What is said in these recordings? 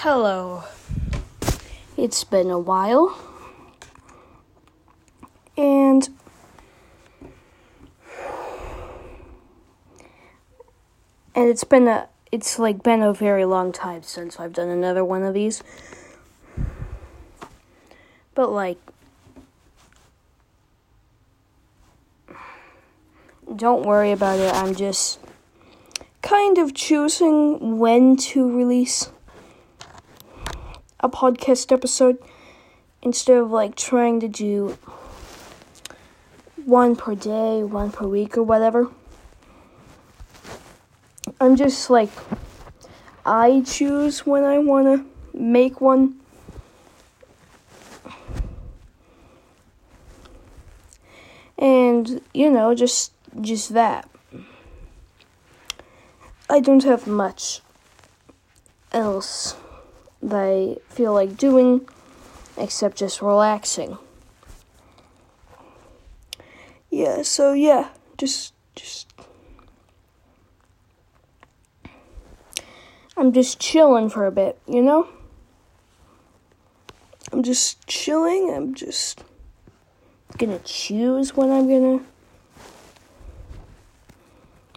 Hello. It's been a while. And and it's been a it's like been a very long time since I've done another one of these. But like don't worry about it. I'm just kind of choosing when to release a podcast episode instead of like trying to do one per day, one per week, or whatever. I'm just like, I choose when I want to make one. And, you know, just just that. I don't have much else I feel like doing except just relaxing. Yeah, so yeah, just just I'm just chilling for a bit, you know? I'm just chilling. I'm just gonna choose when I'm gonna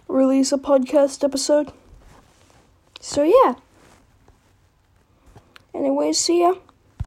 release a podcast episode. So, yeah. Anyway, see ya.